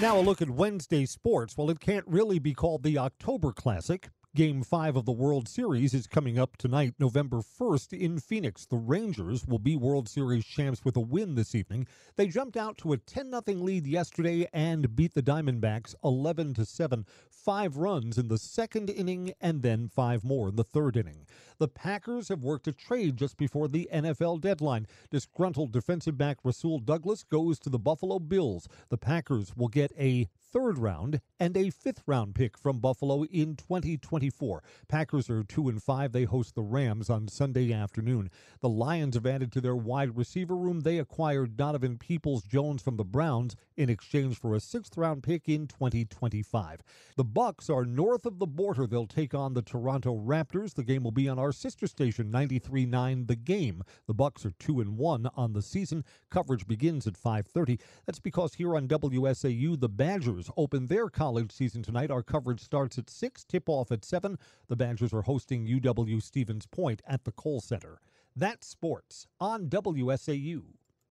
Now, a look at Wednesday sports. Well, it can't really be called the October Classic. Game five of the World Series is coming up tonight, November 1st, in Phoenix. The Rangers will be World Series champs with a win this evening. They jumped out to a 10 0 lead yesterday and beat the Diamondbacks 11 7. Five runs in the second inning and then five more in the third inning. The Packers have worked a trade just before the NFL deadline. Disgruntled defensive back Rasul Douglas goes to the Buffalo Bills. The Packers will get a third round and a fifth round pick from Buffalo in 2024. Packers are 2 and 5. They host the Rams on Sunday afternoon. The Lions have added to their wide receiver room. They acquired Donovan Peoples Jones from the Browns in exchange for a sixth round pick in 2025. The Bucks are north of the border. They'll take on the Toronto Raptors. The game will be on our sister station 93.9 The Game. The Bucks are 2 and 1 on the season. Coverage begins at 5:30. That's because here on WSAU the Badgers open their college season tonight. Our coverage starts at 6, tip off at 7. The Badgers are hosting UW Stevens Point at the Kohl Center. That's sports on WSAU.